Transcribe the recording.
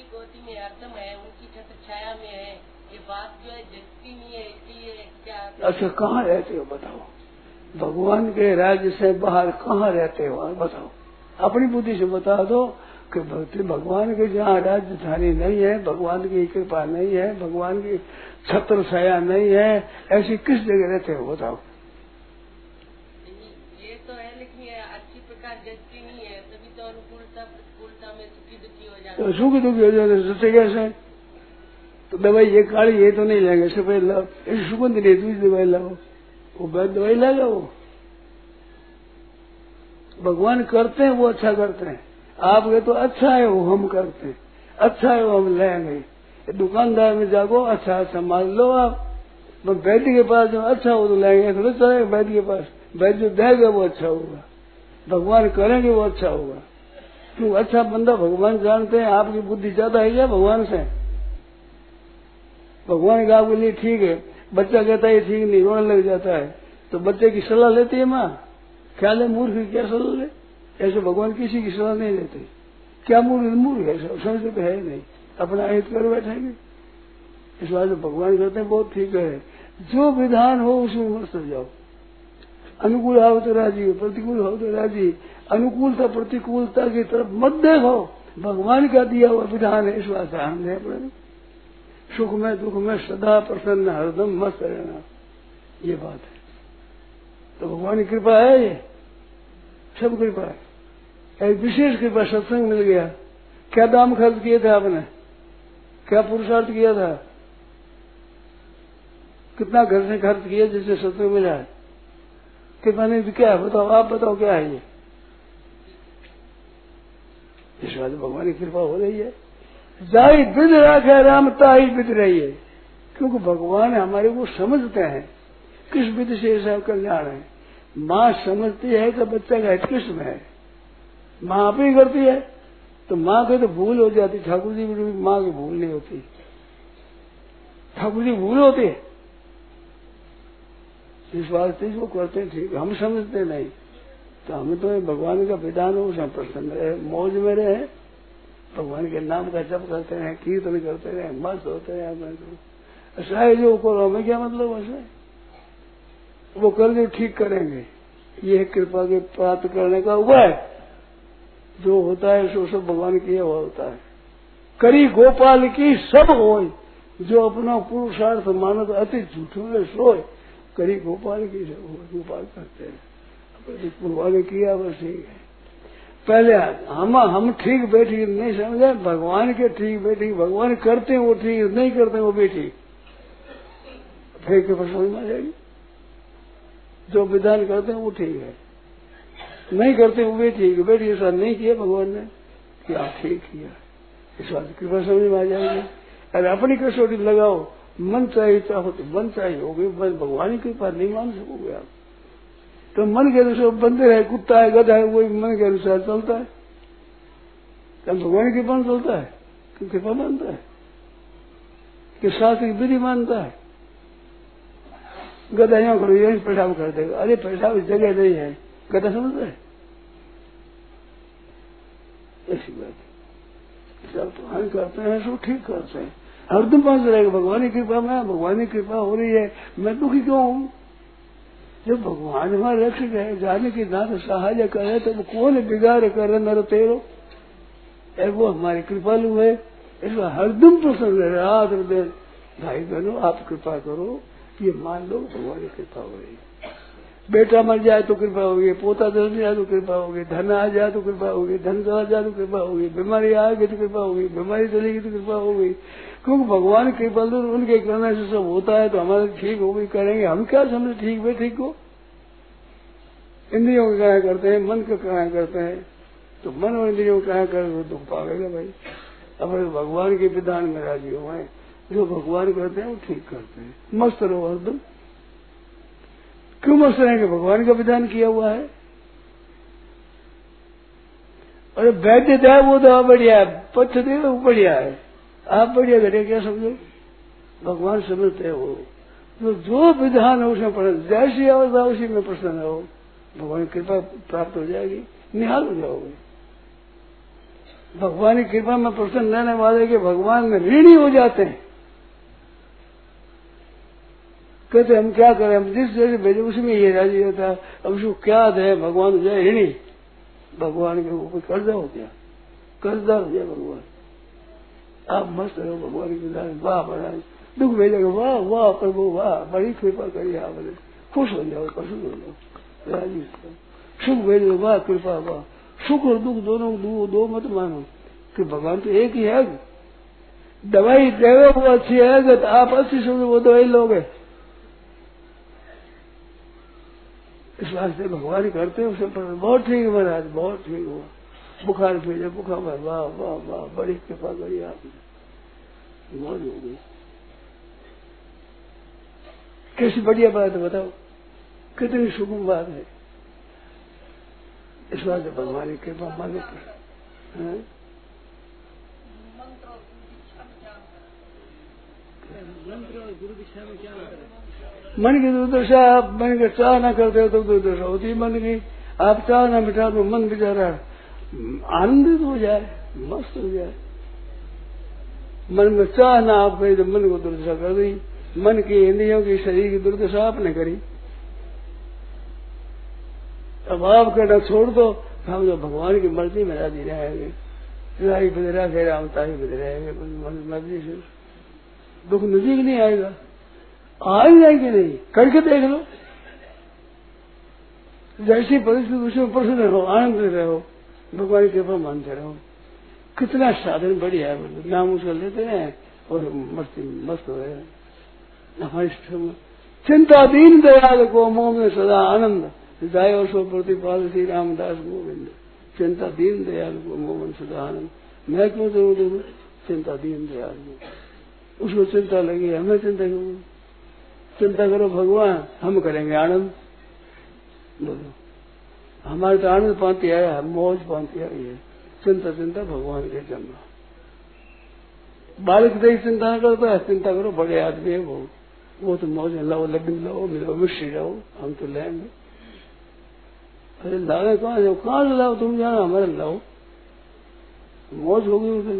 अच्छी कोटि में अर्दम है, उनकी छत्र छाया में है। ये बात जो है जगती नहीं है इसलिए क्या अच्छा कहाँ रहते हो बताओ? भगवान के राज्य से बाहर कहाँ रहते हो? बताओ। अपनी बुद्धि से बता दो कि भक्ति, भगवान के जहाँ राजधानी नहीं है, भगवान की कृपा नहीं है, भगवान की छत्र छाया नहीं है, ऐसी किस जगह रहते हो बताओ ये तो है लेकिन ये अच्छी प्रकार जगती नहीं है तभी तो सुखी दुखी हो जाते सच्चे कैसे? तो दवाई ये काली ये तो नहीं लेंगे सफ़ेद लाओ। ऐसी सुगंध नहीं दूसरी दवाई लाओ। वो बैद दवाई लाएगा वो भगवान करते हैं, वो अच्छा करते हैं। आप ये तो अच्छा है, वो हम करते हैं। अच्छा है, वो हम लेंगे। दुकानदार में जागो अच्छा अच्छा माल लो आप। तो वैद्य के पास जो अच्छा हो तो लेंगे थोड़ा चलेगा वैद्य के पास। वैद्य जो देगा, वो अच्छा होगा। भगवान करेंगे, वो अच्छा होगा। क्यों अच्छा बंदा भगवान जानते हैं, आपकी बुद्धि ज़्यादा है क्या भगवान से? भगवान का आपके लिए ठीक है। बच्चा कहता है ठीक नहीं, रोने लग जाता है। तो बच्चे की सलाह लेती है माँ। ख्याल है मूर्ख क्या सलाह ले? ऐसे भगवान किसी की सलाह नहीं लेते। क्या मूर्ख मूर्ख है समझ तो है नहीं। अपना हित कर बैठेंगे। इस बात भगवान कहते हैं, बहुत ठीक है। जो विधान हो उसमें मस्त जाओ। अनुकूल हो तो राज़ी, प्रतिकूल हो तो राज़ी। अनुकूलता प्रतिकूलता की तरफ़ मत देखो। भगवान का दिया हुआ विधान है, इस बात देना सुख में दुख में सदा प्रसन्न, हरदम मस्त रहना। ये बात है। तो भगवान की कृपा है ये। सब कृपा है। एक विशेष कृपा सत्संग मिल गया। क्या दाम खर्च किए थे आपने? क्या पुरुषार्थ किया था? कितना घर से खर्च किया जिससे सत्संग मिला है? कृपा नहीं क्या है? बताओ, आप बताओ क्या है ये? इस बात भगवान की कृपा हो रही है। जाई विद राखे रामता ही विद रही है। क्योंकि भगवान हमारे को समझते हैं, किस विधि से ऐसा कल्याण है। माँ समझती है कि बच्चा का हित किसमें है। माँ आप ही करती है तो माँ की तो भूल हो जाती। ठाकुर जी की माँ की भूल नहीं होती। ठाकुर जी भूल होती है। इस वास्ते इसको करते ठीक, हम समझते नहीं। तो हमें तो भगवान का विधान हो उसमें प्रसन्न रहे, मौज में रहे। भगवान के नाम का जप करते हैं कीर्तन करते रहे मस्त होते हैं ऐसा है जो करो, हमें क्या मतलब वैसे वो कर जो ठीक करेंगे। ये कृपा के प्राप्त करने का उपाय। जो होता है, सो सब भगवान किया हुआ होता है। करी गोपाल की सब हो जो अपना पुरुषार्थ मानो तो अति झूठों में सोए। करी गोपाल की गोपाल करते हैं। भगवान ने किया, बस ठीक है। पहले हम हम ठीक बैठी नहीं समझे, भगवान के ठीक बैठी, भगवान करते हैं, वो ठीक, नहीं करते वो भी ठीक। फिर के समझ में आ जाएगी? जो विधान करते हैं, वो ठीक है। नहीं करते, वो भी ठीक है। बेटी ऐसा नहीं किया भगवान ने क्या ठीक किया। इस बात कृपा समझ में आ जाएगी। अरे अपनी कसौटी लगाओ। मन चाहिए चाहो तो मन चाहिए होगी भगवान की कृपा नहीं मान सकोगे आप। तो मन के अनुसार बंदे रहे, कुत्ता है, गधा है, वही मन के अनुसार चलता है। क्या भगवान की कृपा चलता है, कि कृपा मानता है, कि शास्त्र की विधि मानता है। गधा यहाँ करो यही पेशाब कर देगा। अरे पेशाब जगह नहीं है, गधा समझता है। ऐसी बात जब भगवान करते हैं सो ठीक करते हैं। हरदम पास रहेगा। भगवान की कृपा, में, भगवान की कृपा हो रही है। मैं दुखी क्यों हूँ? जब भगवान हमारे रक्षक है जाने की नाथ सहाय करे तो कौन बिगाड़ करे नर तेरो? वो हमारी कृपालु है। इसमें हरदम प्रसन्न रहे रात दिन। भाई बहनों, आप कृपा करो ये मान लो भगवान की कृपा हो रही बेटा मर जाए तो कृपा होगी, पोता दस जाए तो कृपा होगी, धन आ जाए तो कृपा होगी, धन आ जाए तो कृपा होगी, बीमारी आएगी तो कृपा होगी, बीमारी चलेगी तो कृपा होगी। क्योंकि भगवान कृपा तो उनके करने से सब होता है तो हमारे ठीक होगी, करेंगे। हम क्या समझे ठीक वे ठीक हो इंद्रियों का क्या करते हैं, मन का क्या करते हैं। तो मन और इंद्रियों का क्या कर दुख पाएगा भाई। अपने भगवान के विधान में राज़ी हो जो भगवान करते हैं, वो ठीक करते हैं। मस्त रहो हरदम। क्यों मस्त रहेंगे भगवान का विधान किया हुआ है। अरे वैद्य दया वो दवा बढ़िया है। पथ दे वो बढ़िया है। आप बढ़िया घटे क्या समझो? भगवान समझते हैं वो। तो जो विधान है, उसमें प्रसन्न जैसी अवस्था, उसी में प्रसन्न हो भगवान की कृपा प्राप्त हो जाएगी, निहाल हो जाओगे। भगवान की कृपा में प्रसन्न रहने वाले के भगवान में ऋणी हो जाते हैं। कहते हम क्या करें? हम जिस जगह भेजे उसमें ये राज़ी होता है। अब उसको क्या दे? भगवान हो जाए ऋणी भगवान के ऊपर कर्जा हो गया। कर्जा हो जाए भगवान। आप मस्त रहो भगवान की वाह बड़ा दुख भेजेगा वाह वाह प्रभु वाह। बड़ी कृपा करिए आपने खुश हो जाओ प्रसन्न हो जाओ। राज़ी सुख भेजो वाह कृपा वाह। सुख और दुख दोनों दो, दो मत मानो। कि भगवान तो एक ही है। दवाई देवे वो अच्छी है तो आप अच्छी समझो वो दवाई लोगे। इस वास्ते भगवान करते उसे बहुत ठीक महाराज, बहुत ठीक हुआ। बुखार भेजे बुखार वाह वाह वाह, बड़ी कृपा करी आपने। मौज हो गई। कैसी बढ़िया बात है, बताओ। कितनी सुगम बात है। इस बात भगवान की कृपा माने मन की दुर्दशा, आप मन के चाह ना करते हो तो दुर्दशा होती मन की आप चाह ना बिठा तो मन बेचारा आनंदित हो जाए, मस्त हो जाए। मन में चाह ना आप कही तो मन को दुर्दशा कर दी। मन की इंद्रियों की शरीर की दुर्दशा आपने करी। अब आप कहना छोड़ दो हम जो भगवान की मर्ज़ी में राज़ी रहेंगे। राही बदरा, फिर हम ताही बद मर्ज़ी से। दुख नजीक नहीं आएगा। आ ही जाएँगे नहीं? करके देख लो। जैसी परिस्थिति उसमें प्रसन्न रहो आनंद रहो भगवान की कृपा मानते रहो। कितना साधन बढ़िया है नाम उसका लेते हैं और मस्ती, मस्त हो हमारी चिंता दीन दयाल को मोह में सदा आनंद। जायो सो प्रतिपाल श्री रामदास गोविंद। चिंता दीन दयाल को मोहन सदा आनंद। मैं क्यों ज़रूर दू? चिंता दीन दयाल। को उसको चिंता लगी हमें चिंता क्यों? चिंता करो भगवान, हम करेंगे आनंद। बोलो। हमारे तो आनंद पाती आया है, मौज पाती आई है चिंता चिंता भगवान के जन्म। बालक देख चिंता न करता है, चिंता करो, बड़े आदमी है वो। वो तो मौज है लाओ लड्डू लाओ, मिलो, मिश्री रहो हम तो लेंगे अरे लावे कहाँ जाओ कहाँ से लाओ तुम जाना, हमारे लाओ। मौज होगी उसे